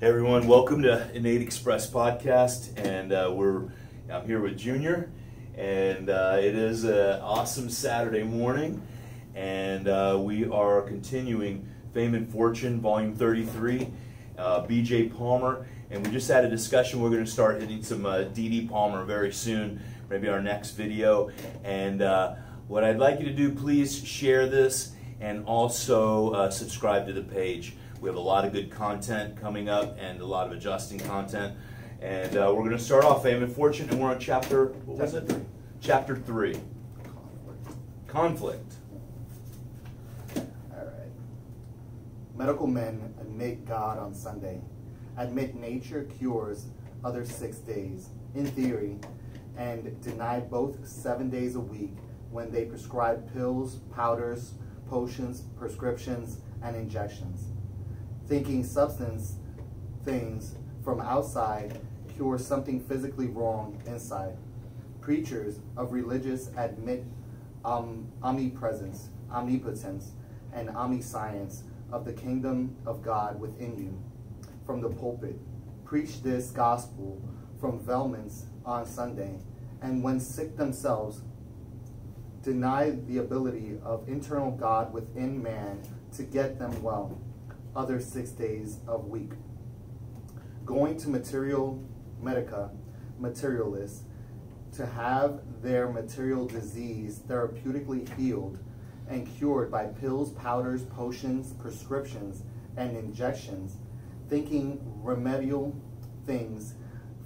Hey everyone, welcome to Innate Express podcast, and uh, we're I'm here with Junior, and uh, it is an awesome Saturday morning, and uh, we are continuing Fame and Fortune, Volume 33, uh, B.J. Palmer, and we just had a discussion. We're going to start hitting some uh, D.D. Palmer very soon, maybe our next video, and uh, what I'd like you to do, please share this and also uh, subscribe to the page. We have a lot of good content coming up and a lot of adjusting content. And uh, we're going to start off Fame and Fortune, and we're on chapter, what was it? Chapter 3. Conflict. All right. Medical men admit God on Sunday, admit nature cures other six days, in theory, and deny both seven days a week when they prescribe pills, powders, potions, prescriptions, and injections. Thinking substance things from outside cure something physically wrong inside. Preachers of religious admit um, omnipresence, omnipotence, and omniscience of the kingdom of God within you. From the pulpit, preach this gospel from Velmans on Sunday, and when sick themselves, deny the ability of internal God within man to get them well, other six days of week. Going to materia medica, materialists, to have their material disease therapeutically healed and cured by pills, powders, potions, prescriptions, and injections, thinking remedial things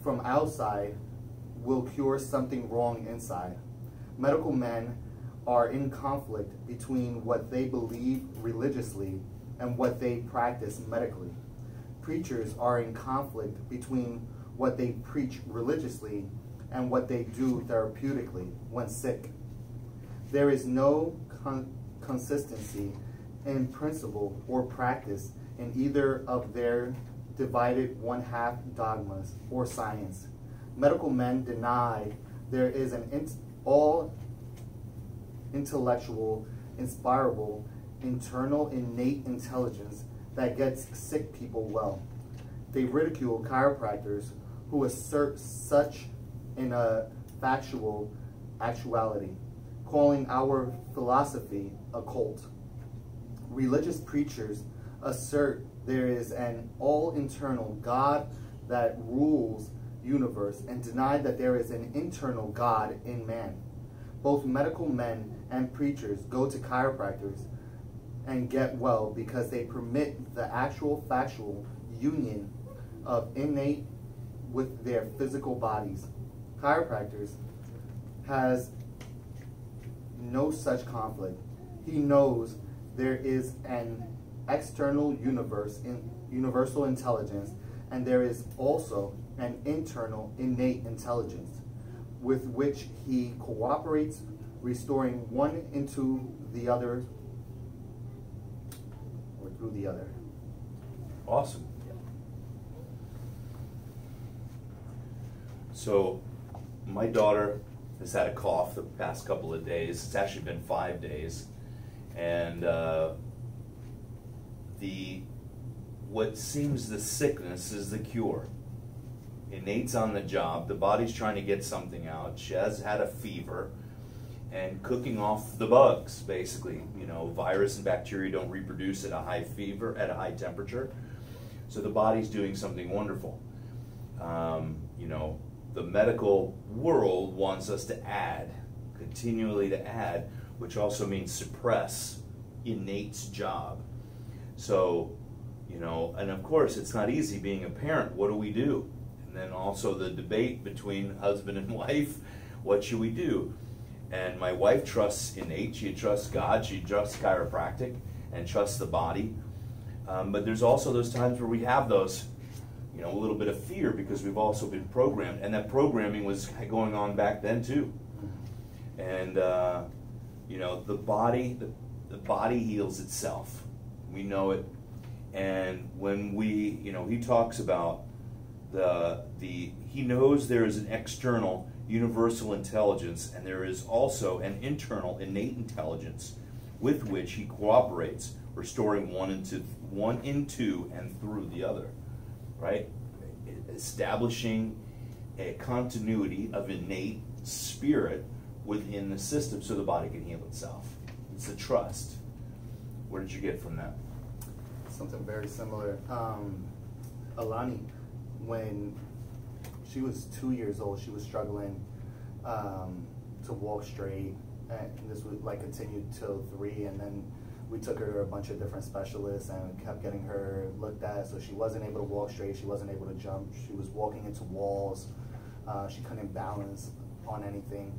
from outside will cure something wrong inside. Medical men are in conflict between what they believe religiously and what they practice medically. Preachers are in conflict between what they preach religiously and what they do therapeutically when sick. There is no con consistency in principle or practice in either of their divided one half dogmas or science. Medical men deny there is an all intellectual, inspirable, internal innate intelligence that gets sick people well. They ridicule chiropractors who assert such in a factual actuality, calling our philosophy a cult. Religious preachers assert there is an all-internal God that rules universe and deny that there is an internal God in man. Both medical men and preachers go to chiropractors and get well because they permit the actual factual union of innate with their physical bodies. Chiropractors has no such conflict. He knows there is an external universe in universal intelligence and there is also an internal innate intelligence with which he cooperates restoring one into the other through the other. Awesome. So, my daughter has had a cough the past couple of days. It's actually been five days, and uh, the what seems the sickness is the cure. Innate's on the job. The body's trying to get something out. She has had a fever and cooking off the bugs, basically. You know, virus and bacteria don't reproduce at a high fever, at a high temperature. So the body's doing something wonderful. Um, you know, the medical world wants us to add, continually to add, which also means suppress innate's job. So, you know, and of course it's not easy being a parent. What do we do? And then also the debate between husband and wife, what should we do? And my wife trusts innate, she trusts God, she trusts chiropractic, and trusts the body. Um, but there's also those times where we have those, you know, a little bit of fear because we've also been programmed, and that programming was going on back then too. And uh, you know, the body, the, the body heals itself. We know it. And when we, you know, he talks about the the he knows there is an external universal intelligence, and there is also an internal innate intelligence with which he cooperates, restoring one into one into and through the other. right? Establishing a continuity of innate spirit within the system so the body can heal itself. It's a trust. What did you get from that? Something very similar. Um, Alani, when she was two years old, she was struggling um, to walk straight, and this would like continued till three, and then we took her to a bunch of different specialists and kept getting her looked at. So she wasn't able to walk straight. She wasn't able to jump. She was walking into walls. Uh, she couldn't balance on anything.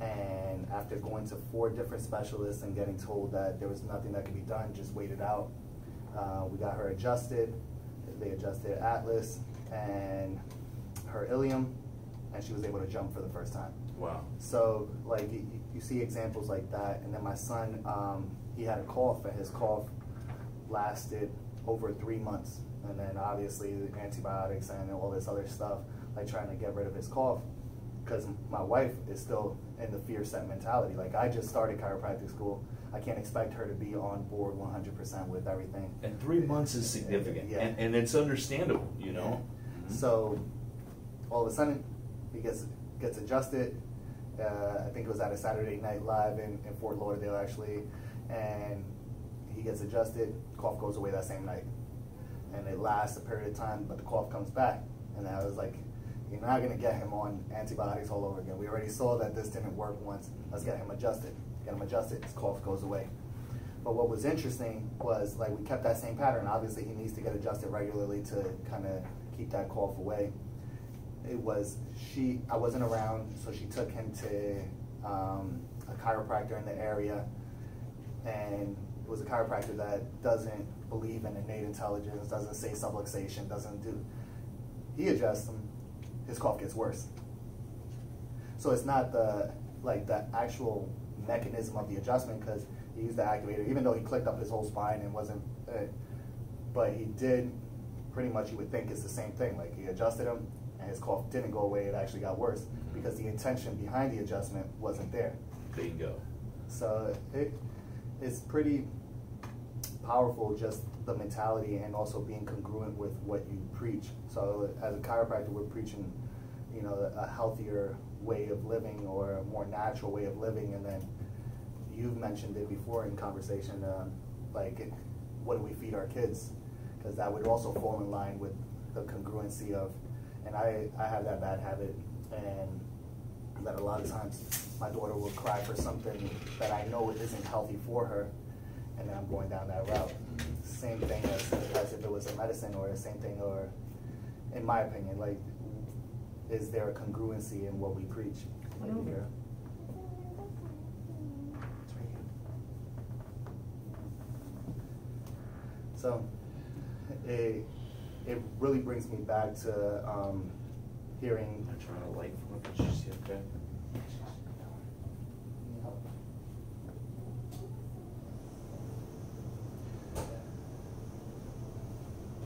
And after going to four different specialists and getting told that there was nothing that could be done, just wait it out. Uh, we got her adjusted. They adjusted Atlas and her ilium, and she was able to jump for the first time. Wow. So, like, you, you see examples like that. And then my son, um, he had a cough, and his cough lasted over three months. And then obviously antibiotics and all this other stuff, like trying to get rid of his cough. Because my wife is still in the fear set mentality. Like, I just started chiropractic school. I can't expect her to be on board 100% with everything. And three months is significant, Yeah. and, and it's understandable, you know. Mhm. So all of a sudden, he gets gets adjusted. Uh, I think it was at a Saturday Night Live in, in Fort Lauderdale actually, and he gets adjusted. Cough goes away that same night, and it lasts a period of time, but the cough comes back. And I was like, you're not gonna get him on antibiotics all over again. We already saw that this didn't work once. Let's get him adjusted. Get him adjusted. His cough goes away. But what was interesting was like we kept that same pattern. Obviously, he needs to get adjusted regularly to kind of keep that cough away. It was she. I wasn't around, so she took him to um, a chiropractor in the area, and it was a chiropractor that doesn't believe in innate intelligence, doesn't say subluxation, doesn't do. He adjusts him, his cough gets worse. So it's not the like the actual mechanism of the adjustment because he used the activator, even though he clicked up his whole spine and wasn't. Uh, but he did pretty much. You would think it's the same thing. Like he adjusted him, and his cough didn't go away. It actually got worse because the intention behind the adjustment wasn't there. Bingo. So it it's pretty powerful just the mentality and also being congruent with what you preach. So as a chiropractor, we're preaching, you know, a healthier way of living or a more natural way of living. And then you've mentioned it before in conversation, um, like what do we feed our kids? Because that would also fall in line with the congruency of, and I, I have that bad habit and that a lot of times my daughter will cry for something that I know isn't healthy for her, and then I'm going down that route. Same thing as, as if it was a medicine, or the same thing, or in my opinion, like, is there a congruency in what we preach? Like, Come mm-hmm. here. So, it, it really brings me back to um, hearing I'm trying to light from it, but she's okay.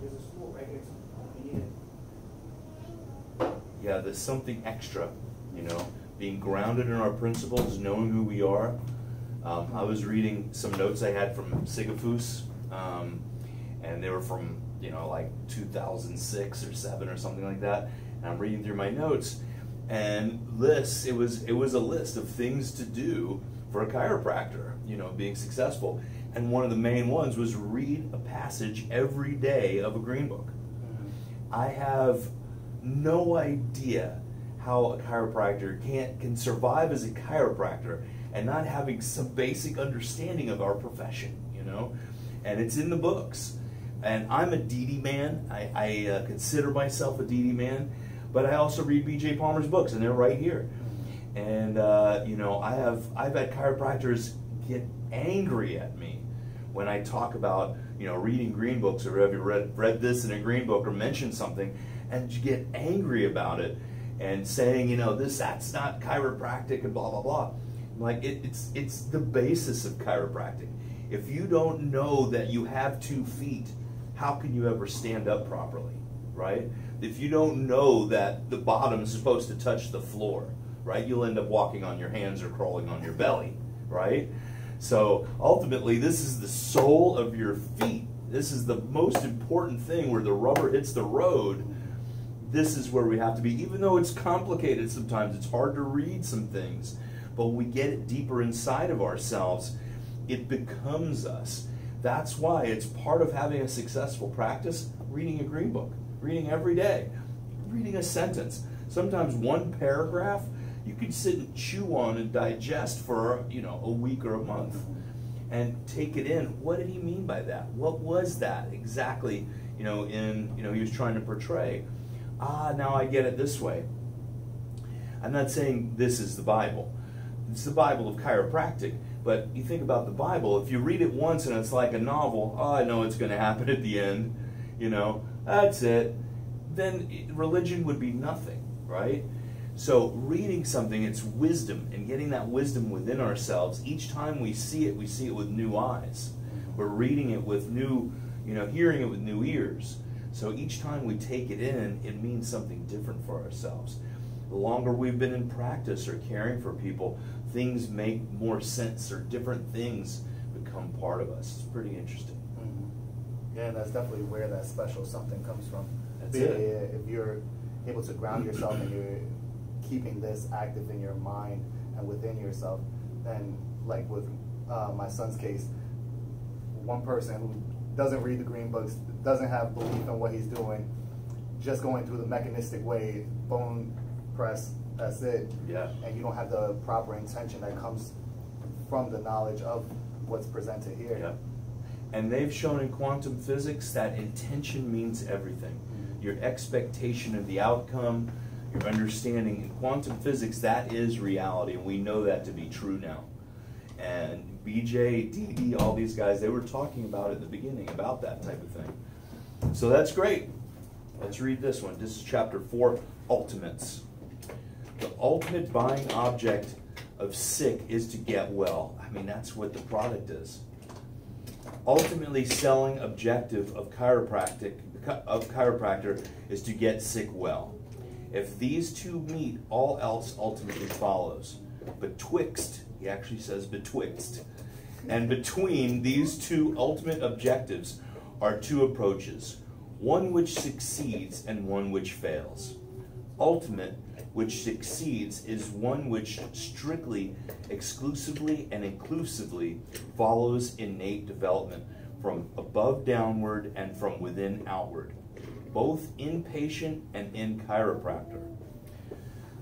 There's a stool right here, if you need it. Yeah, there's something extra, you know, being grounded in our principles, knowing who we are. Um, I was reading some notes I had from Sigafoose, um, and they were from, you know, like 2006 or 7 or something like that. And I'm reading through my notes, and lists, it was, it was a list of things to do for a chiropractor, you know, being successful. And one of the main ones was read a passage every day of a green book. Mm-hmm. I have no idea how a chiropractor can can survive as a chiropractor and not having some basic understanding of our profession, you know. And it's in the books. And I'm a DD man. I, I uh, consider myself a DD man, but I also read B.J. Palmer's books, and they're right here. And uh, you know, I have I've had chiropractors get angry at me when I talk about you know reading green books or have you read read this in a green book or mentioned something, and you get angry about it and saying you know this that's not chiropractic and blah blah blah. Like it, it's it's the basis of chiropractic. If you don't know that you have two feet, how can you ever stand up properly, right? If you don't know that the bottom is supposed to touch the floor, right? You'll end up walking on your hands or crawling on your belly, right? So ultimately, this is the sole of your feet this is the most important thing where the rubber hits the road. This is where we have to be, even though it's complicated sometimes, it's hard to read some things. But when we get it deeper inside of ourselves, it becomes us. That's why it's part of having a successful practice reading a green book, reading every day, reading a sentence. Sometimes one paragraph you could sit and chew on and digest for, you know, a week or a month and take it in. What did he mean by that? What was that exactly, you know, in, you know, he was trying to portray? Ah, now I get it this way. I'm not saying this is the Bible. It's the Bible of chiropractic. But you think about the Bible, if you read it once and it's like a novel, oh, I know it's going to happen at the end, you know, that's it, then religion would be nothing, right? So reading something, it's wisdom, and getting that wisdom within ourselves. Each time we see it, we see it with new eyes. We're reading it with new, you know, hearing it with new ears. So each time we take it in, it means something different for ourselves. The longer we've been in practice or caring for people, things make more sense or different things become part of us. It's pretty interesting. Mm-hmm. Yeah, that's definitely where that special something comes from. That's it. If you're able to ground yourself and you're keeping this active in your mind and within yourself, then like with uh, my son's case, one person who doesn't read the green books, doesn't have belief in what he's doing, just going through the mechanistic way, bone press, that's it. Yeah. And you don't have the proper intention that comes from the knowledge of what's presented here. Yep. And they've shown in quantum physics that intention means everything. Mhm. Your expectation of the outcome, your understanding in quantum physics, that is reality, and we know that to be true now. And BJ, DD, all these guys, they were talking about at the beginning about that type of thing. So that's great. Let's read this one. This is chapter four, ultimates. The ultimate buying object of sick is to get well. I mean, that's what the product is. Ultimately, selling objective of chiropractic of chiropractor is to get sick well. If these two meet, all else ultimately follows. Betwixt, he actually says betwixt, and between these two ultimate objectives are two approaches, one which succeeds and one which fails. Ultimate, which succeeds, is one which strictly, exclusively, and inclusively follows innate development from above downward and from within outward, both in patient and in chiropractor.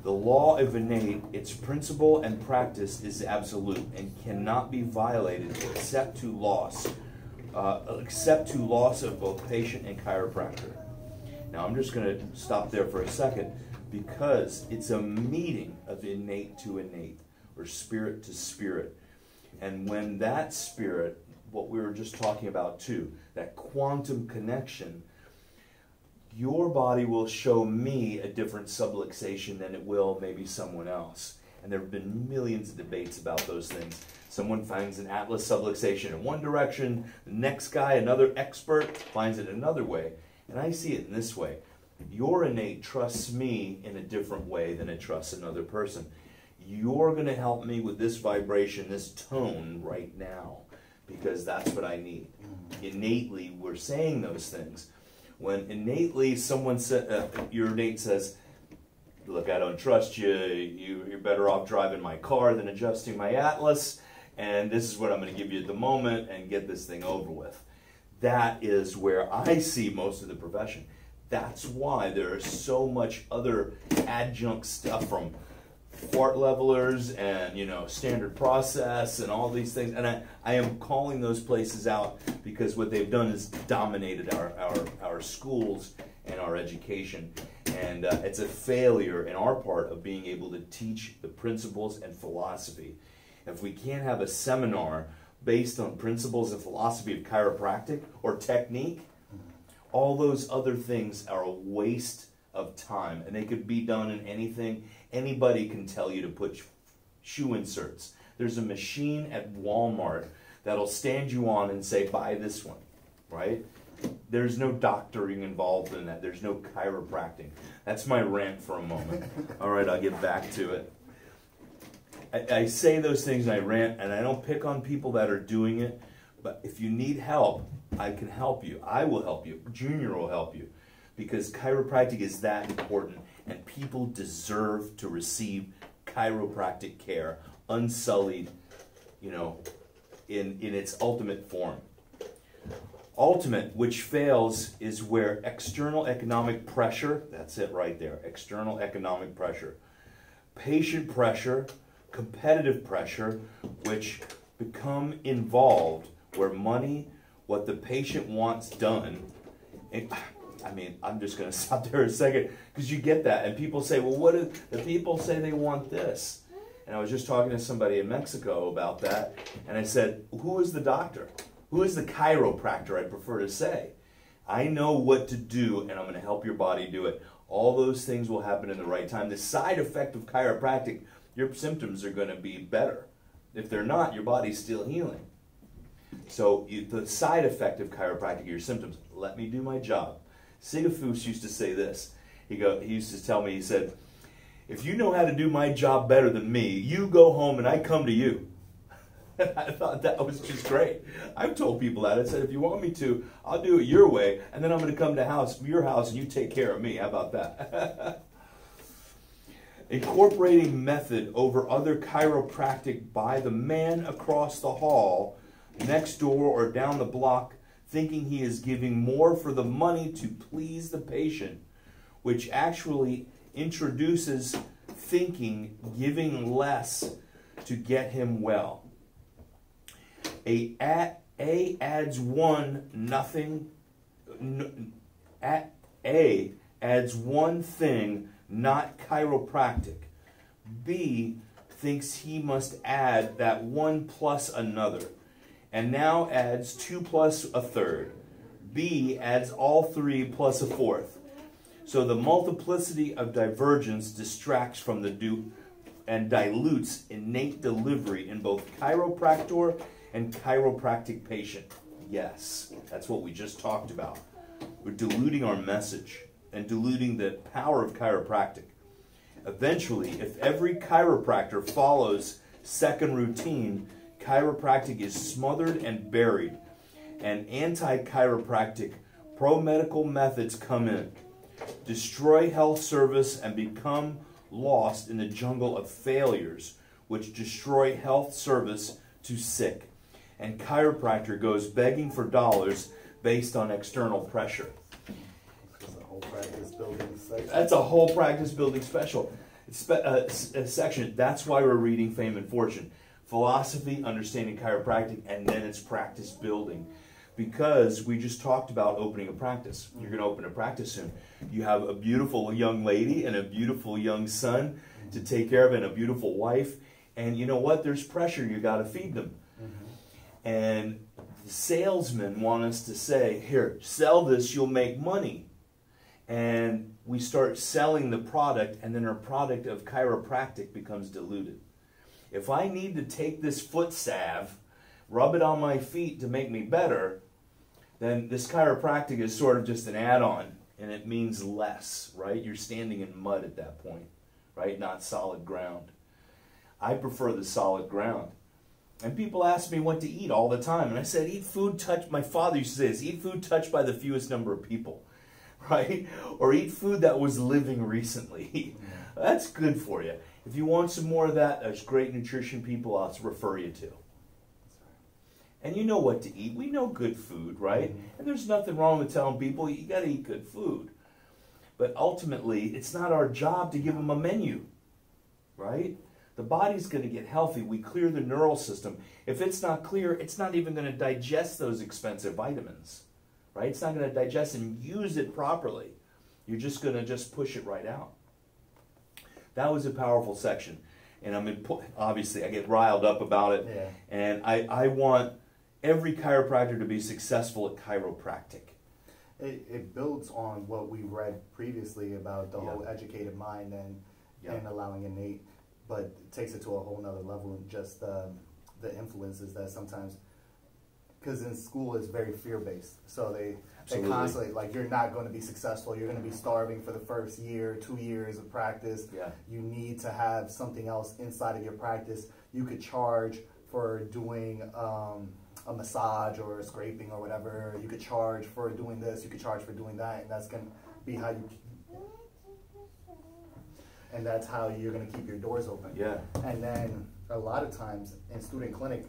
The law of innate, its principle and practice is absolute and cannot be violated except to loss, uh, except to loss of both patient and chiropractor. Now I'm just going to stop there for a second because it's a meeting of innate to innate or spirit to spirit. And when that spirit, what we were just talking about too, that quantum connection, your body will show me a different subluxation than it will maybe someone else. And there have been millions of debates about those things. Someone finds an atlas subluxation in one direction, the next guy, another expert, finds it another way. And I see it in this way. Your innate trusts me in a different way than it trusts another person. You're going to help me with this vibration, this tone right now, because that's what I need. Innately, we're saying those things. When innately someone said, uh, your innate says, look, I don't trust you. you. You're better off driving my car than adjusting my Atlas. And this is what I'm going to give you at the moment and get this thing over with. That is where I see most of the profession. That's why there is so much other adjunct stuff from Foot Levelers and you know standard process and all these things. And I, I am calling those places out because what they've done is dominated our, our, our schools and our education. And uh, it's a failure in our part of being able to teach the principles and philosophy. If we can't have a seminar based on principles and philosophy of chiropractic or technique all those other things are a waste of time and they could be done in anything. Anybody can tell you to put shoe inserts. There's a machine at walmart that'll stand you on and say buy this one right? There's no doctoring involved in that. There's no chiropractic. That's my rant for a moment. All right i'll get back to it. I, I say those things and i rant and i don't pick on people that are doing it But if you need help, I can help you. I will help you. Junior will help you. Because chiropractic is that important, and people deserve to receive chiropractic care, unsullied, you know, in, in its ultimate form. Ultimate, which fails, is where external economic pressure, that's it right there, external economic pressure, patient pressure, competitive pressure, which become involved where money, what the patient wants done, and, I mean, I'm just going to stop there a second because you get that, and people say, "Well, what do the people say they want this?" And I was just talking to somebody in Mexico about that, and I said, "Who is the doctor? Who is the chiropractor?" I prefer to say. I know what to do, and I'm going to help your body do it. All those things will happen in the right time. The side effect of chiropractic, your symptoms are going to be better. If they're not, your body's still healing. So you, the side effect of chiropractic, your symptoms. Let me do my job. Sigafoose used to say this. He go. He used to tell me. He said, "If you know how to do my job better than me, you go home and I come to you." I thought that was just great. I've told people that. I said, "If you want me to, I'll do it your way, and then I'm going to come to house, your house, and you take care of me." How about that? Incorporating method over other chiropractic by the man across the hall, next door, or down the block thinking he is giving more for the money to please the patient, which actually introduces thinking giving less to get him well. A, at, a adds one nothing. N, at A adds one thing, not chiropractic. B thinks he must add that one plus another and now adds 2 plus a third. B adds all three plus a fourth. So the multiplicity of divergence distracts from the do and dilutes innate delivery in both chiropractor and chiropractic patient. Yes, that's what we just talked about. We're diluting our message and diluting the power of chiropractic. Eventually, if every chiropractor follows second routine, chiropractic is smothered and buried, and anti chiropractic pro medical methods come in, destroy health service, and become lost in the jungle of failures which destroy health service to sick. And chiropractor goes begging for dollars based on external pressure. That's a whole practice building section. That's a whole practice building special. It's uh, a section. That's why we're reading Fame and Fortune philosophy, understanding chiropractic, and then it's practice building. Because we just talked about opening a practice. You're going to open a practice soon. You have a beautiful young lady and a beautiful young son to take care of, and a beautiful wife. And you know what? There's pressure. You got to feed them. Mm-hmm. And the salesmen want us to say, here, sell this, you'll make money. And we start selling the product, and then our product of chiropractic becomes diluted. If I need to take this foot salve, rub it on my feet to make me better, then this chiropractic is sort of just an add on and it means less, right? You're standing in mud at that point, right? Not solid ground. I prefer the solid ground. And people ask me what to eat all the time. And I said, eat food touched, my father used to say this, eat food touched by the fewest number of people, right? Or eat food that was living recently. That's good for you. If you want some more of that, there's great nutrition people I'll refer you to. And you know what to eat. We know good food, right? Mm-hmm. And there's nothing wrong with telling people you got to eat good food. But ultimately, it's not our job to give them a menu, right? The body's going to get healthy. We clear the neural system. If it's not clear, it's not even going to digest those expensive vitamins, right? It's not going to digest and use it properly. You're just going to just push it right out. That was a powerful section. And I'm in, obviously I get riled up about it. Yeah. And I, I want every chiropractor to be successful at chiropractic. It, it builds on what we read previously about the Yeah. whole educated mind and Yeah. and allowing innate, but it takes it to a whole nother level. And just um, the influences that sometimes, because in school it's very fear based, so they Absolutely. they constantly like you're not going to be successful. You're going to be starving for the first year, two years of practice. Yeah. You need to have something else inside of your practice. You could charge for doing um, a massage or a scraping or whatever. You could charge for doing this. You could charge for doing that, and that's gonna be how you. And that's how you're gonna keep your doors open. Yeah. And then a lot of times in student clinic,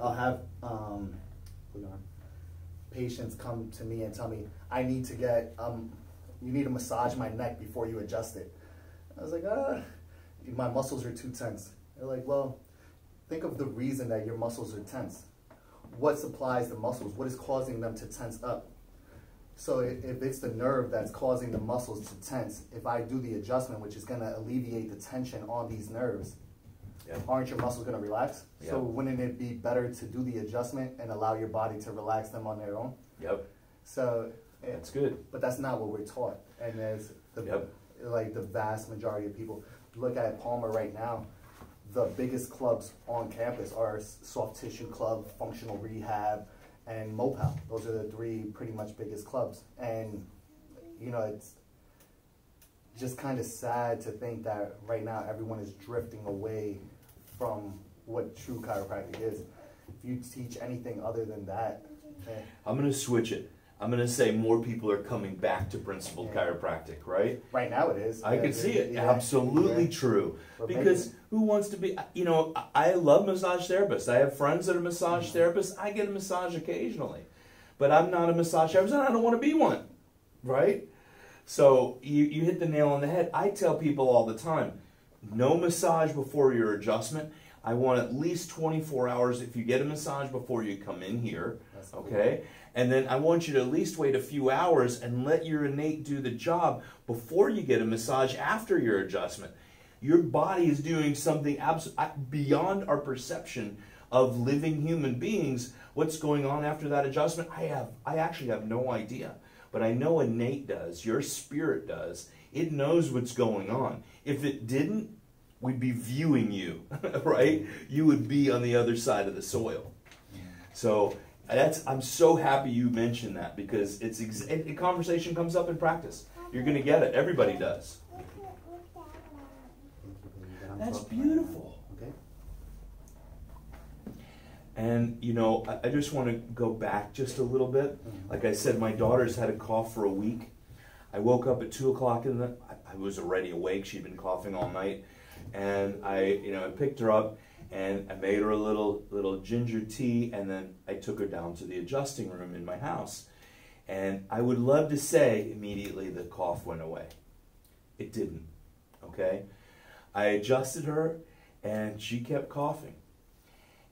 I'll have um, patients come to me and tell me, I need to get, um, you need to massage my neck before you adjust it. I was like, ah, my muscles are too tense. They're like, well, think of the reason that your muscles are tense. What supplies the muscles? What is causing them to tense up? So if it's the nerve that's causing the muscles to tense, if I do the adjustment, which is gonna alleviate the tension on these nerves, Yeah. aren't your muscles gonna relax? Yeah. So wouldn't it be better to do the adjustment and allow your body to relax them on their own? Yep. So, eh, That's good. but that's not what we're taught. And there's the, Yep. like the vast majority of people, look at Palmer right now, the biggest clubs on campus are soft tissue club, functional rehab, and Mopal. Those are the three pretty much biggest clubs. And, you know, it's just kind of sad to think that right now everyone is drifting away from what true chiropractic is. If you teach anything other than that, eh, I'm going to switch it. I'm going to say more people are coming back to principled Yeah. chiropractic, right? right now it is. I Yeah, can see it. yeah, Absolutely true. We're Because making who wants to be, you know, I- I love massage therapists. I have friends that are massage Mm-hmm. therapists. I get a massage occasionally. But I'm not a massage therapist and I don't want to be one, right? So you, you hit the nail on the head. I tell people all the time no massage before your adjustment. I want at least 24 hours if you get a massage before you come in here, That's cool. okay? And then I want you to at least wait a few hours and let your innate do the job before you get a massage after your adjustment. Your body is doing something beyond our perception of living human beings. What's going on after that adjustment? I have, I actually have no idea, but I know innate does. Your spirit does. It knows what's going on. If it didn't, we'd be viewing you, right? You would be on the other side of the soil. So that's I'm so happy you mentioned that because it's a conversation comes up in practice. You're gonna get it. Everybody does. That's beautiful. Okay. And you know, I, I just want to go back just a little bit. Mm-hmm. Like I said, my daughter's had a cough for a week. I woke up at two o'clock in the. I was already awake. She'd been coughing all night, and I, you know, I picked her up and I made her a little little ginger tea, and then I took her down to the adjusting room in my house. And I would love to say immediately the cough went away. It didn't. Okay, I adjusted her, and she kept coughing.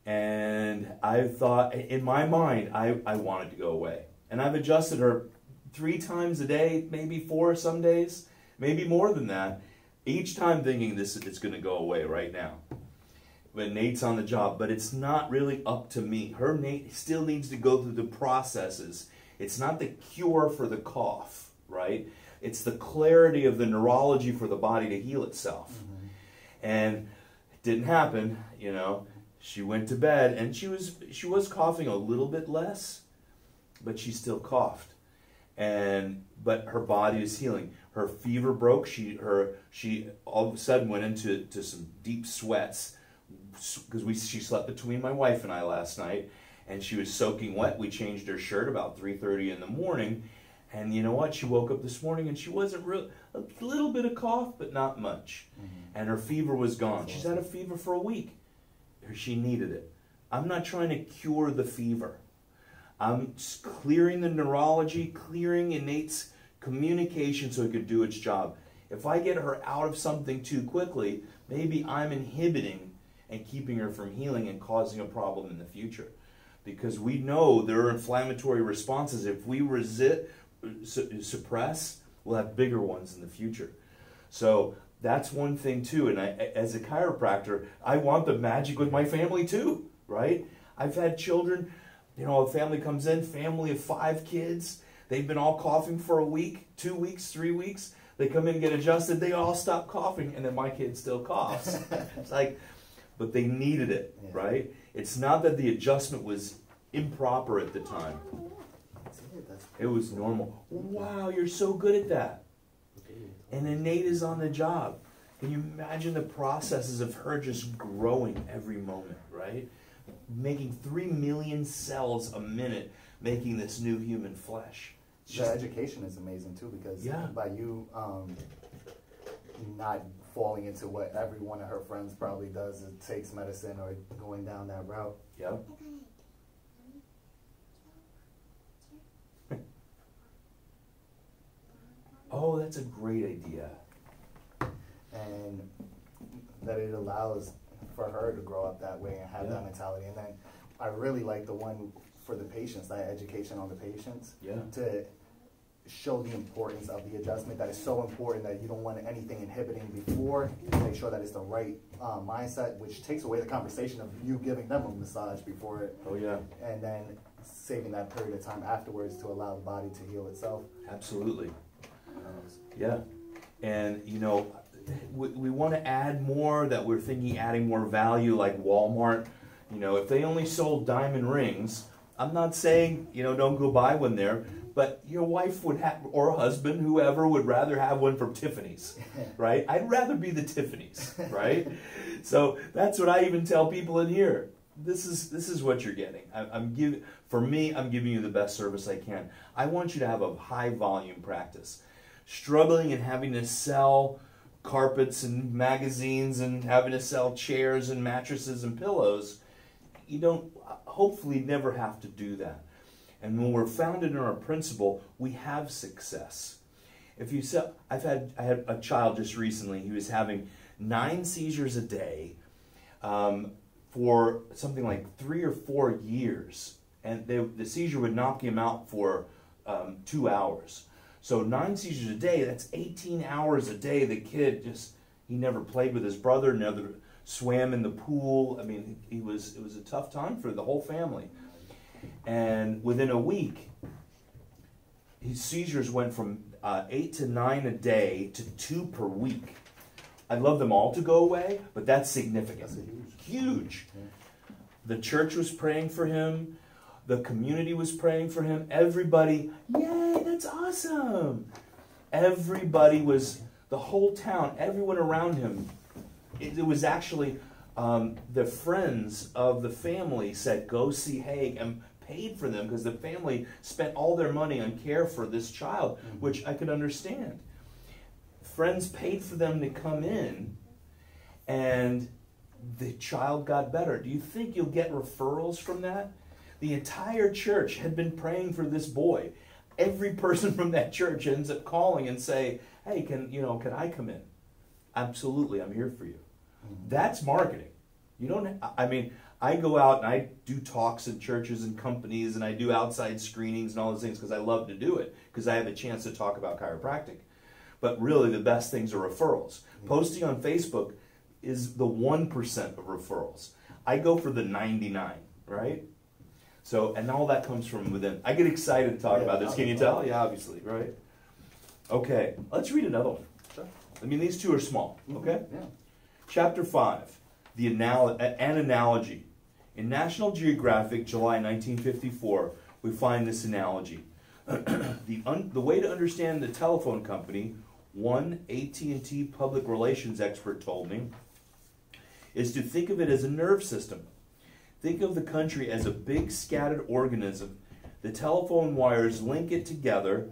And I thought, in my mind, I, I wanted to go away. And I've adjusted her three times a day, maybe four some days, maybe more than that. Each time thinking this it's going to go away right now. But innate's on the job, but it's not really up to me. Her Nate still needs to go through the processes. It's not the cure for the cough, right? It's the clarity of the neurology for the body to heal itself. Mm-hmm. And it didn't happen, you know. She went to bed and she was she was coughing a little bit less, but she still coughed. And but her body is healing. Her fever broke. She her she all of a sudden went into to some deep sweats because we she slept between my wife and I last night, and she was soaking wet. We changed her shirt about three thirty in the morning, and you know what? She woke up this morning and she wasn't real a little bit of cough, but not much, mm-hmm. and her fever was gone. She's had a fever for a week. She needed it. I'm not trying to cure the fever. I'm clearing the neurology, clearing innate's communication so it could do its job. If I get her out of something too quickly, maybe I'm inhibiting and keeping her from healing and causing a problem in the future. Because we know there are inflammatory responses. If we resist, su- suppress, we'll have bigger ones in the future. So that's one thing too. And I, as a chiropractor, I want the magic with my family too, right? I've had children, you know, a family comes in, family of five kids. They've been all coughing for a week, two weeks, three weeks. They come in and get adjusted. They all stop coughing, and then my kid still coughs. it's like, but they needed it, Yeah. right? It's not that the adjustment was improper at the time. It. Was normal. Wow, you're so good at that. And innate is on the job. Can you imagine the processes of her just growing every moment, right? making three million cells a minute, making this new human flesh. The education is amazing too because Yeah. by you um, not falling into what every one of her friends probably does, it takes medicine or going down that route. yeah. Oh, that's a great idea. and that it allows for her to grow up that way and have Yeah. that mentality. And then I really like the one for the patients, that education on the patients, Yeah. to show the importance of the adjustment. That is so important that you don't want anything inhibiting before. Make sure that it's the right uh, mindset, which takes away the conversation of you giving them a massage before it, Oh, yeah. and then saving that period of time afterwards to allow the body to heal itself. Absolutely. Yeah. And, you know, we, we want to add more that we're thinking adding more value like Walmart. You know, if they only sold diamond rings, I'm not saying, you know, don't go buy one there, but your wife would have, or husband, whoever, would rather have one from Tiffany's, right? I'd rather be the Tiffany's, right? so that's what I even tell people in here. This is this is what you're getting. I, I'm giving for me. I'm giving you the best service I can. I want you to have a high volume practice. Struggling and having to sell carpets and magazines and having to sell chairs and mattresses and pillows, you don't hopefully never have to do that. And when we're founded in our principle, we have success. If you sell, I've had I had a child just recently. He was having nine seizures a day um, for something like three or four years, and they, the seizure would knock him out for um, two hours. So nine seizures a day. That's 18 hours a day. The kid just he never played with his brother, never swam in the pool. I mean, he was it was a tough time for the whole family. And within a week, his seizures went from uh, eight to nine a day to two per week. I'd love them all to go away, but that's significant. That's huge. Huge. The church was praying for him. The community was praying for him. Everybody, yay, that's awesome. Everybody was, the whole town, everyone around him. It, it was actually um, the friends of the family said, go see Haig and paid for them because the family spent all their money on care for this child, which I could understand. Friends paid for them to come in and the child got better. Do you think you'll get referrals from that? The entire church had been praying for this boy. Every person from that church ends up calling and say, "Hey, can you know, can I come in?" Absolutely, I'm here for you. That's marketing. You don't I mean, I go out and I do talks in churches and companies and I do outside screenings and all those things because I love to do it because I have a chance to talk about chiropractic. But really the best things are referrals. Mm-hmm. Posting on Facebook is the 1% of referrals. I go for the 99, right? So, and all that comes from within. I get excited to talk Yeah, about this. Can you tell? Yeah, obviously, right? Okay, let's read another one. I mean, these two are small, mm-hmm. okay? Yeah. Chapter 5, the anal- an analogy. In National Geographic, July 1954, we find this analogy. the, the way to understand the telephone company, one AT&T public relations expert told me, is to think of it as a nerve system. Think of the country as a big scattered organism. The telephone wires link it together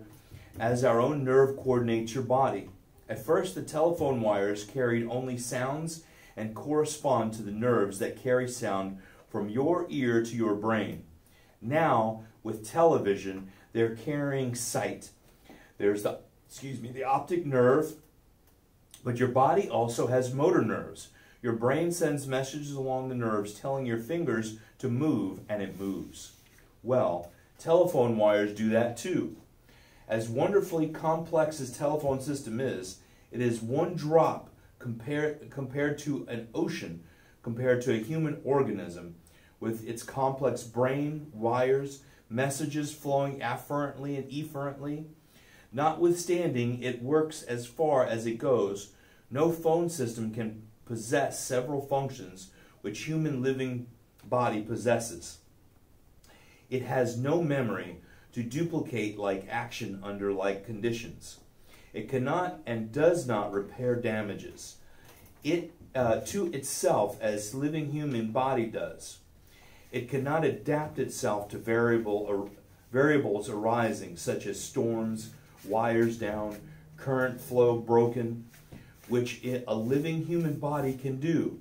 as our own nerve coordinates your body. At first, the telephone wires carried only sounds and correspond to the nerves that carry sound from your ear to your brain. Now, with television, they're carrying sight. There's the, excuse me, the optic nerve, but your body also has motor nerves. Your brain sends messages along the nerves telling your fingers to move, and it moves. Well, telephone wires do that too. As wonderfully complex as telephone system is, it is one drop compared compared to an ocean, compared to a human organism, with its complex brain, wires, messages flowing afferently and efferently. Notwithstanding, it works as far as it goes. No phone system can possess several functions which human living body possesses. It has no memory to duplicate like action under like conditions. It cannot and does not repair damages. It uh, to itself as living human body does. It cannot adapt itself to variable or variables arising, such as storms, wires down, current flow broken, which it, a living human body can do.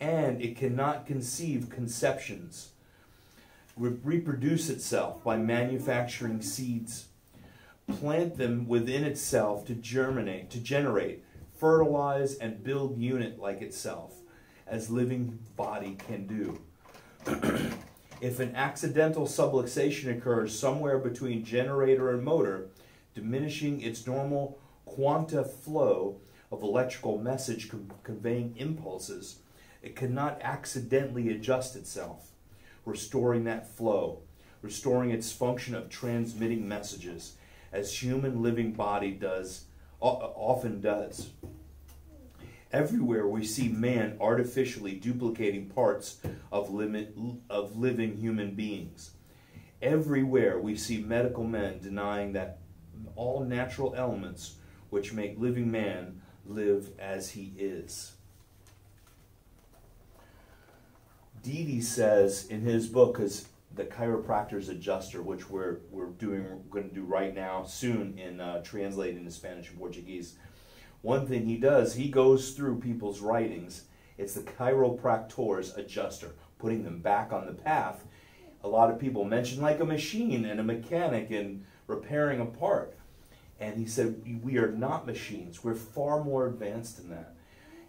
And it cannot conceive conceptions, re- reproduce itself by manufacturing seeds, plant them within itself to germinate, to generate, fertilize, and build unit like itself, as living body can do. if an accidental subluxation occurs somewhere between generator and motor, diminishing its normal quanta flow of electrical message conveying impulses, it cannot accidentally adjust itself, restoring that flow, restoring its function of transmitting messages, as human living body does often does. Everywhere we see man artificially duplicating parts of, limit, of living human beings. Everywhere we see medical men denying that all natural elements which make living man live as he is. D.D. says in his book, because the chiropractor's adjuster, which we're we're doing we're going to do right now soon in uh, translating into Spanish and Portuguese. One thing he does, he goes through people's writings. It's the chiropractor's adjuster, putting them back on the path. A lot of people mention like a machine and a mechanic and repairing a part. And he said, We are not machines. We're far more advanced than that.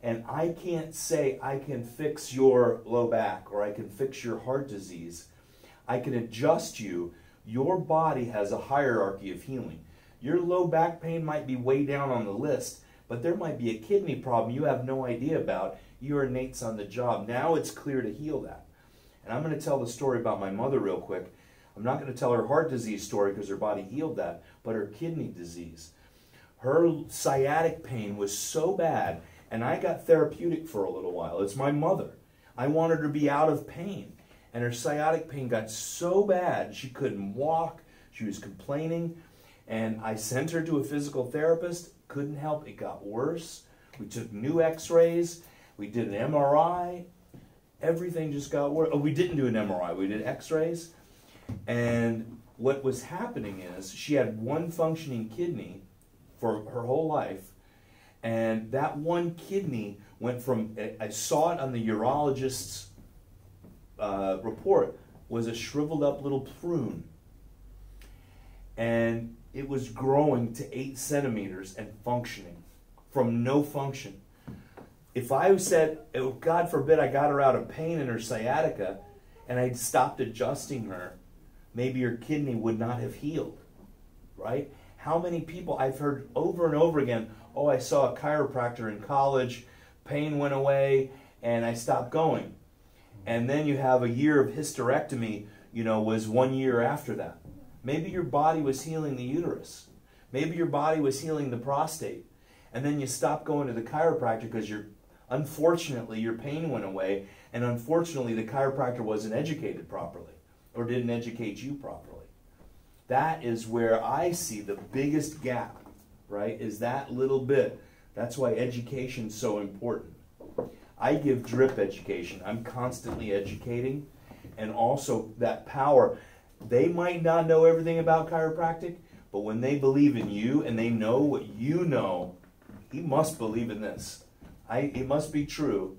And I can't say I can fix your low back or I can fix your heart disease. I can adjust you. Your body has a hierarchy of healing. Your low back pain might be way down on the list, but there might be a kidney problem you have no idea about. Your innate's on the job. Now it's clear to heal that. And I'm going to tell the story about my mother real quick. I'm not going to tell her heart disease story because her body healed that, but her kidney disease. Her sciatic pain was so bad, and I got therapeutic for a little while. It's my mother. I wanted her to be out of pain. And her sciatic pain got so bad she couldn't walk. She was complaining. And I sent her to a physical therapist. Couldn't help. It got worse. We took new x rays. We did an MRI. Everything just got worse. Oh, we didn't do an MRI. We did x rays. And what was happening is she had one functioning kidney for her whole life, and that one kidney went from I saw it on the urologist's uh, report was a shriveled up little prune, and it was growing to eight centimeters and functioning from no function. If I said, oh, God forbid, I got her out of pain in her sciatica, and I'd stopped adjusting her maybe her kidney would not have healed, right? How many people I've heard over and over again, oh, I saw a chiropractor in college, pain went away, and I stopped going. And then you have a year of hysterectomy, you know, was one year after that. Maybe your body was healing the uterus. Maybe your body was healing the prostate. And then you stopped going to the chiropractor because you're unfortunately your pain went away and unfortunately the chiropractor wasn't educated properly or didn't educate you properly. That is where I see the biggest gap, right? Is that little bit. That's why education's so important. I give drip education. I'm constantly educating and also that power. They might not know everything about chiropractic, but when they believe in you and they know what you know, he must believe in this. I, it must be true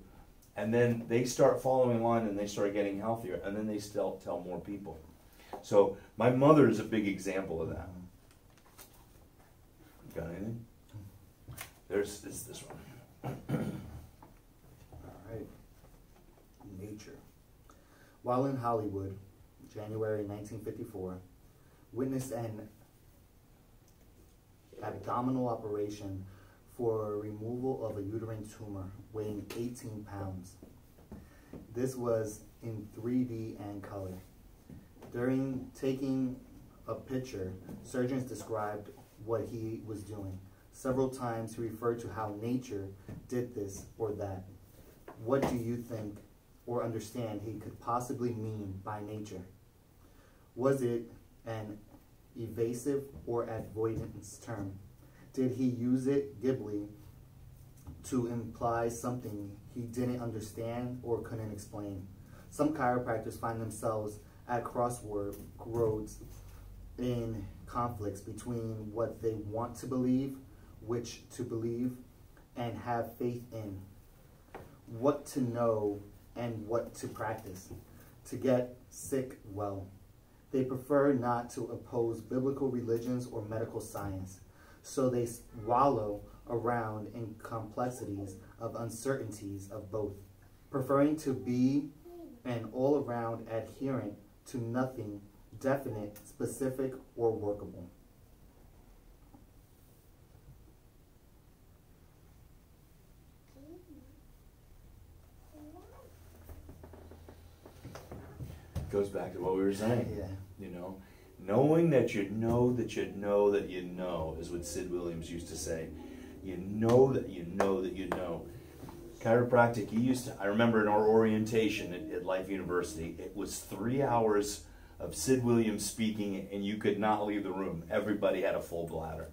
and then they start following line and they start getting healthier and then they still tell more people so my mother is a big example of that got anything there's this this one all right nature while in hollywood january 1954 witnessed an abdominal operation for removal of a uterine tumor weighing 18 pounds. This was in 3D and color. During taking a picture, surgeons described what he was doing. Several times he referred to how nature did this or that. What do you think or understand he could possibly mean by nature? Was it an evasive or avoidance term? Did he use it, Ghibli, to imply something he didn't understand or couldn't explain? Some chiropractors find themselves at crossroads in conflicts between what they want to believe, which to believe, and have faith in, what to know, and what to practice to get sick well. They prefer not to oppose biblical religions or medical science, so they wallow around in complexities of uncertainties of both, preferring to be an all around adherent to nothing definite, specific, or workable. Goes back to what we were saying. Yeah. You know, knowing that you know that you know that you know is what Sid Williams used to say. You know that you know that you know. Chiropractic, he used to, I remember in our orientation at, at Life University, it was three hours of Sid Williams speaking, and you could not leave the room. Everybody had a full bladder.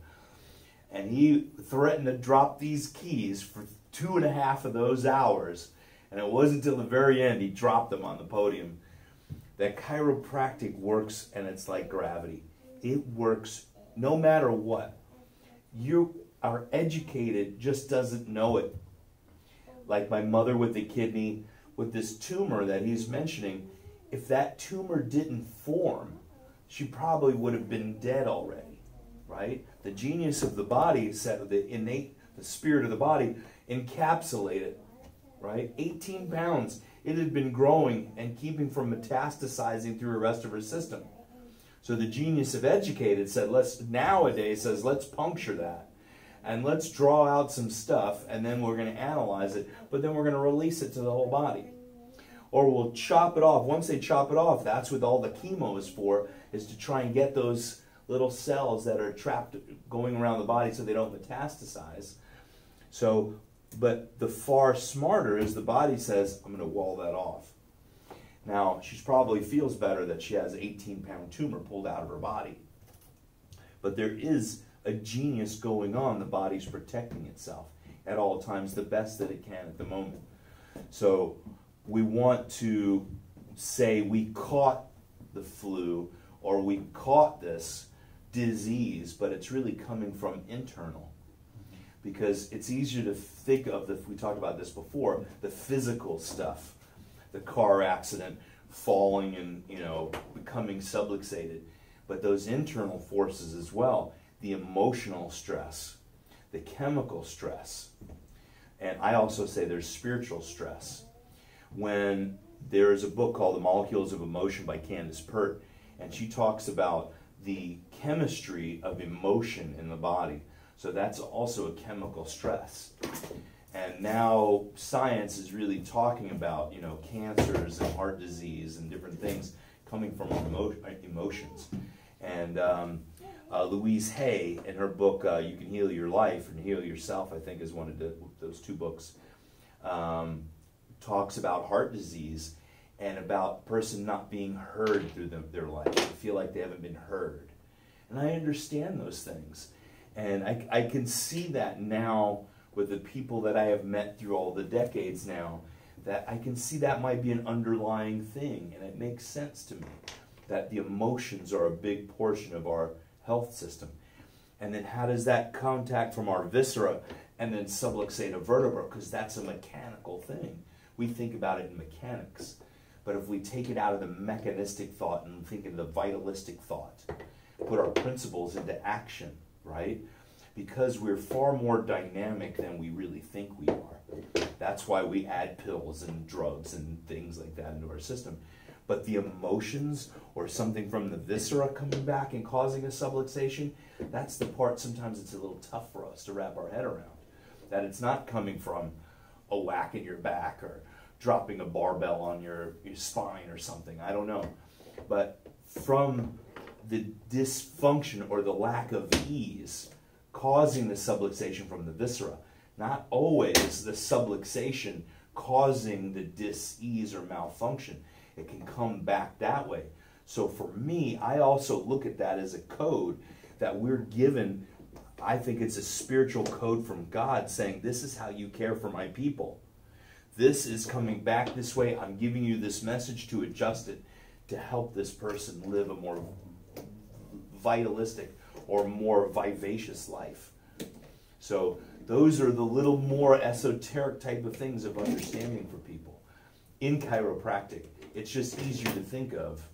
And he threatened to drop these keys for two and a half of those hours. And it wasn't until the very end he dropped them on the podium. That chiropractic works, and it's like gravity. It works no matter what. You are educated, just doesn't know it. Like my mother with the kidney, with this tumor that he's mentioning, if that tumor didn't form, she probably would have been dead already, right? The genius of the body, the innate, the spirit of the body, encapsulated, right? 18 pounds. It had been growing and keeping from metastasizing through the rest of her system. So the genius of educated said, let's nowadays says, let's puncture that. And let's draw out some stuff, and then we're going to analyze it, but then we're going to release it to the whole body or we'll chop it off. Once they chop it off, that's what all the chemo is for, is to try and get those little cells that are trapped going around the body so they don't metastasize. So, but the far smarter is the body says, I'm going to wall that off. Now, she probably feels better that she has an 18 pound tumor pulled out of her body. But there is a genius going on. The body's protecting itself at all times the best that it can at the moment. So, we want to say we caught the flu or we caught this disease, but it's really coming from internal. Because it's easier to think of if we talked about this before, the physical stuff, the car accident, falling and, you know, becoming subluxated. But those internal forces as well, the emotional stress, the chemical stress. And I also say there's spiritual stress when there's a book called The Molecules of Emotion by Candace Pert, and she talks about the chemistry of emotion in the body. So that's also a chemical stress. And now science is really talking about, you know, cancers and heart disease and different things coming from emo- emotions. And um, uh, Louise Hay, in her book uh, "You Can Heal Your Life" and "Heal Yourself," I think is one of the, those two books. Um, talks about heart disease and about person not being heard through the, their life. They feel like they haven't been heard. And I understand those things. And I, I can see that now with the people that I have met through all the decades now, that I can see that might be an underlying thing. And it makes sense to me that the emotions are a big portion of our health system. And then how does that contact from our viscera and then subluxate a vertebra? Because that's a mechanical thing we think about it in mechanics. But if we take it out of the mechanistic thought and think in the vitalistic thought, put our principles into action, right? Because we're far more dynamic than we really think we are. That's why we add pills and drugs and things like that into our system. But the emotions or something from the viscera coming back and causing a subluxation, that's the part sometimes it's a little tough for us to wrap our head around. That it's not coming from a whack in your back or dropping a barbell on your, your spine or something. I don't know. But from the dysfunction or the lack of ease causing the subluxation from the viscera, not always the subluxation causing the dis-ease or malfunction. It can come back that way. So for me, I also look at that as a code that we're given. I think it's a spiritual code from God saying, This is how you care for my people this is coming back this way. I'm giving you this message to adjust it to help this person live a more vitalistic or more vivacious life. So those are the little more esoteric type of things of understanding for people. In chiropractic, it's just easier to think of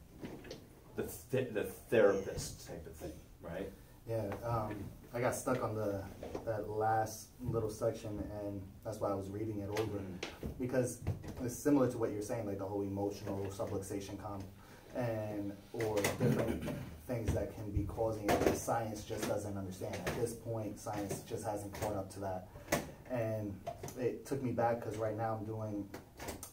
the, th- the therapist type of thing, right? Yeah, um, I got stuck on the that last little section, and that's why I was reading it over because it's similar to what you're saying, like the whole emotional subluxation comp, and or different things that can be causing it. Science just doesn't understand. At this point, science just hasn't caught up to that, and it took me back because right now I'm doing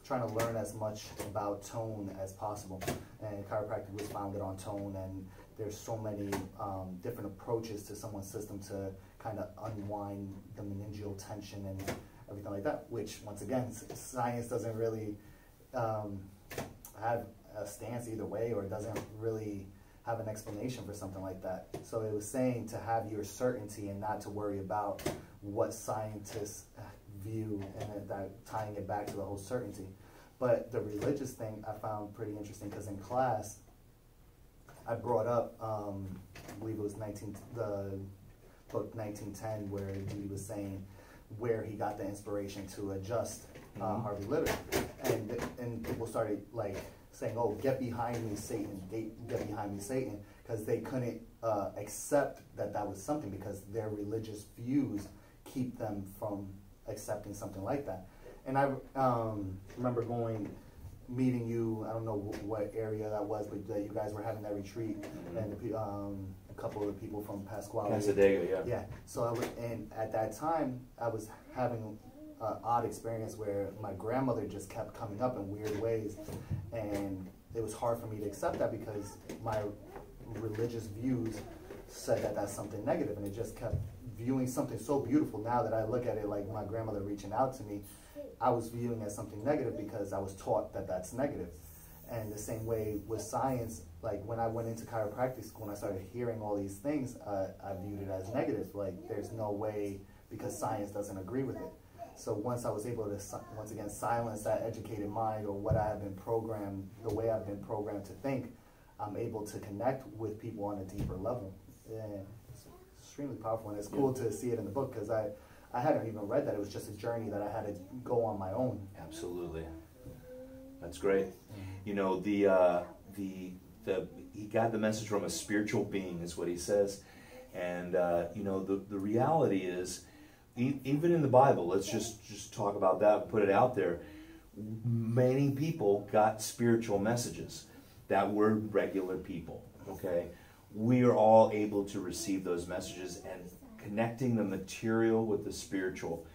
trying to learn as much about tone as possible, and chiropractic was founded on tone and there's so many um, different approaches to someone's system to kind of unwind the meningeal tension and everything like that, which once again, science doesn't really um, have a stance either way or doesn't really have an explanation for something like that. So it was saying to have your certainty and not to worry about what scientists view and that tying it back to the whole certainty. But the religious thing I found pretty interesting because in class, I brought up, um, I believe it was 19, the book 1910, where he was saying where he got the inspiration to adjust uh, mm-hmm. Harvey Lillard, and and people started like saying, "Oh, get behind me, Satan! Get, behind me, Satan!" Because they couldn't uh, accept that that was something because their religious views keep them from accepting something like that. And I um, remember going meeting you. I don't know what area that was, but that you guys were having that retreat, mm-hmm. and the, um, a couple of the people from Pasquale. Cassadaga, yeah. Yeah. So I was, and at that time, I was having an odd experience where my grandmother just kept coming up in weird ways, and it was hard for me to accept that because my religious views said that that's something negative, and it just kept viewing something so beautiful. Now that I look at it like my grandmother reaching out to me, I was viewing as something negative because I was taught that that's negative. And the same way with science, like when I went into chiropractic school and I started hearing all these things, uh, I viewed it as negative. Like there's no way because science doesn't agree with it. So once I was able to once again silence that educated mind or what I have been programmed, the way I've been programmed to think, I'm able to connect with people on a deeper level. And it's extremely powerful, and it's cool to see it in the book because I I hadn't even read that. It was just a journey that I had to go on my own. Absolutely. That's great. Mm-hmm. You know, the, uh, the, the, he got the message from a spiritual being, is what he says. And, uh, you know, the, the reality is, even in the Bible, let's just, just talk about that, put it out there. Many people got spiritual messages that were regular people, okay? We are all able to receive those messages and connecting the material with the spiritual.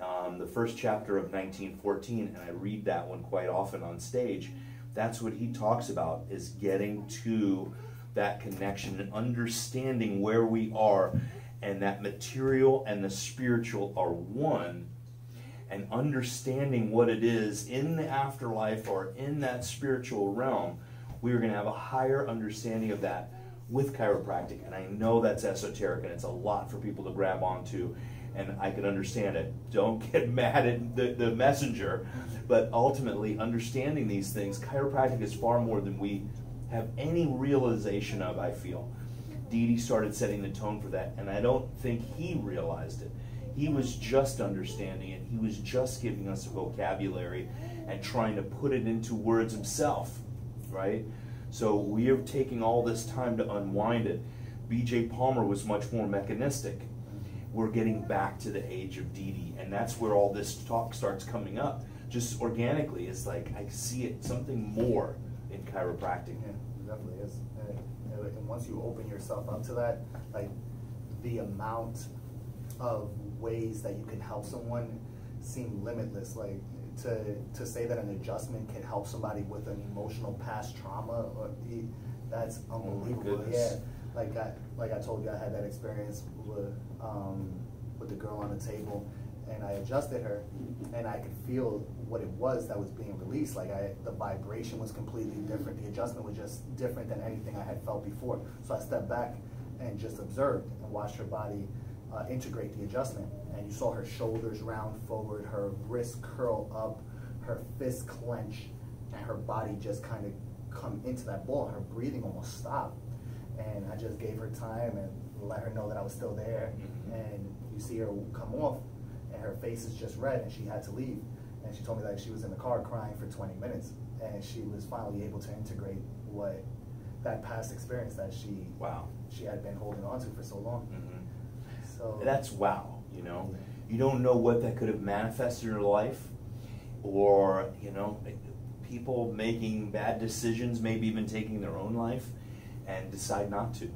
Um, the first chapter of 1914, and I read that one quite often on stage. That's what he talks about is getting to that connection and understanding where we are and that material and the spiritual are one and understanding what it is in the afterlife or in that spiritual realm we are going to have a higher understanding of that with chiropractic. And I know that's esoteric and it's a lot for people to grab onto. And I can understand it. Don't get mad at the, the messenger. But ultimately, understanding these things, chiropractic is far more than we have any realization of, I feel. D.D. started setting the tone for that, and I don't think he realized it. He was just understanding it. He was just giving us a vocabulary and trying to put it into words himself, right? So we are taking all this time to unwind it. B.J. Palmer was much more mechanistic. We're getting back to the age of D.D., and that's where all this talk starts coming up. Just organically, it's like I see it something more in chiropractic. Yeah, definitely is. Once you open yourself up to that, like the amount of ways that you can help someone seem limitless. Like to to say that an adjustment can help somebody with an emotional past trauma, or that's oh unbelievable. Oh yeah, like I like I told you, I had that experience with um, with the girl on the table, and I adjusted her, and I could feel what it was that was being released. Like I, the vibration was completely different. The adjustment was just different than anything I had felt before. So I stepped back and just observed and watched her body uh, integrate the adjustment. And you saw her shoulders round forward, her wrists curl up, her fist clench and her body just kind of come into that ball. Her breathing almost stopped. And I just gave her time and let her know that I was still there. Mhm. And you see her come off, and her face is just red, and she had to leave. And she told me that she was in the car crying for 20 minutes, and she was finally able to integrate what that past experience that she Wow. she had been holding on to for so long. Mhm. So That's wow, you know. Yeah. You don't know what that could have manifested in your life, or you know, people making bad decisions, maybe even taking their own life, and decide not to,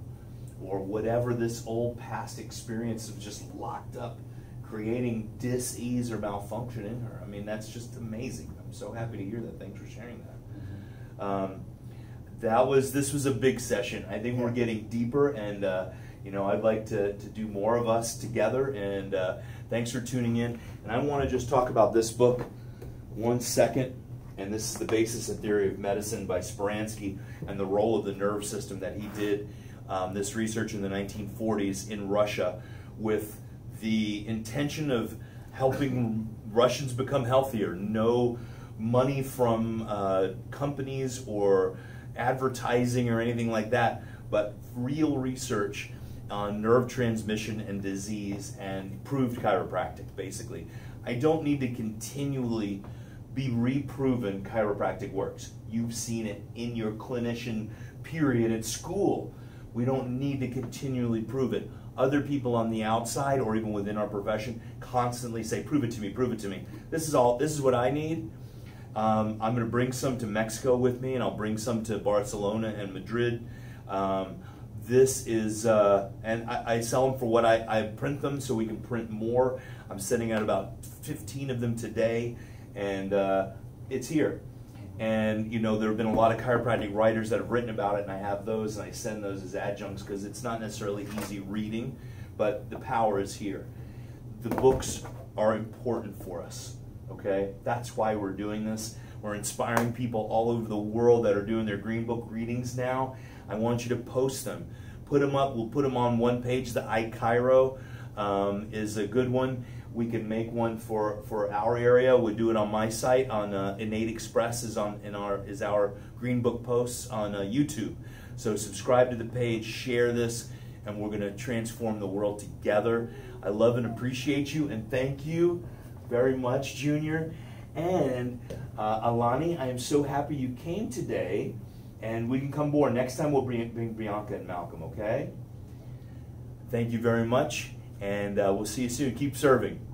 or whatever this old past experience of just locked up, creating dis-ease or malfunction in her. I mean, that's just amazing. I'm so happy to hear that. Thanks for sharing that. Um, that was this was a big session. I think we're getting deeper, and uh, you know I'd like to, to do more of us together. And uh, thanks for tuning in. And I want to just talk about this book one second. And this is the basis and theory of medicine by Speransky and the role of the nerve system that he did um, this research in the 1940s in Russia with the intention of helping Russians become healthier. No money from uh, companies or advertising or anything like that, but real research on nerve transmission and disease and proved chiropractic, basically. I don't need to continually be reproven chiropractic works. You've seen it in your clinician period at school. We don't need to continually prove it. Other people on the outside or even within our profession constantly say, "Prove it to me, prove it to me." This is all. This is what I need. Um, I'm going to bring some to Mexico with me, and I'll bring some to Barcelona and Madrid. Um, this is, uh, and I, I sell them for what I, I print them so we can print more. I'm sending out about 15 of them today, and uh, it's here. And you know, there have been a lot of chiropractic writers that have written about it, and I have those, and I send those as adjuncts because it's not necessarily easy reading, but the power is here. The books are important for us. Okay, that's why we're doing this. We're inspiring people all over the world that are doing their Green Book readings now. I want you to post them, put them up. We'll put them on one page. The iChiro um, is a good one. We can make one for, for our area. We do it on my site. On uh, Innate Express is on in our is our Green Book posts on uh, YouTube. So subscribe to the page, share this, and we're going to transform the world together. I love and appreciate you, and thank you very much, Junior. And uh, Alani, I am so happy you came today, and we can come more. Next time we'll bring, bring Bianca and Malcolm, okay? Thank you very much, and uh, we'll see you soon. Keep serving.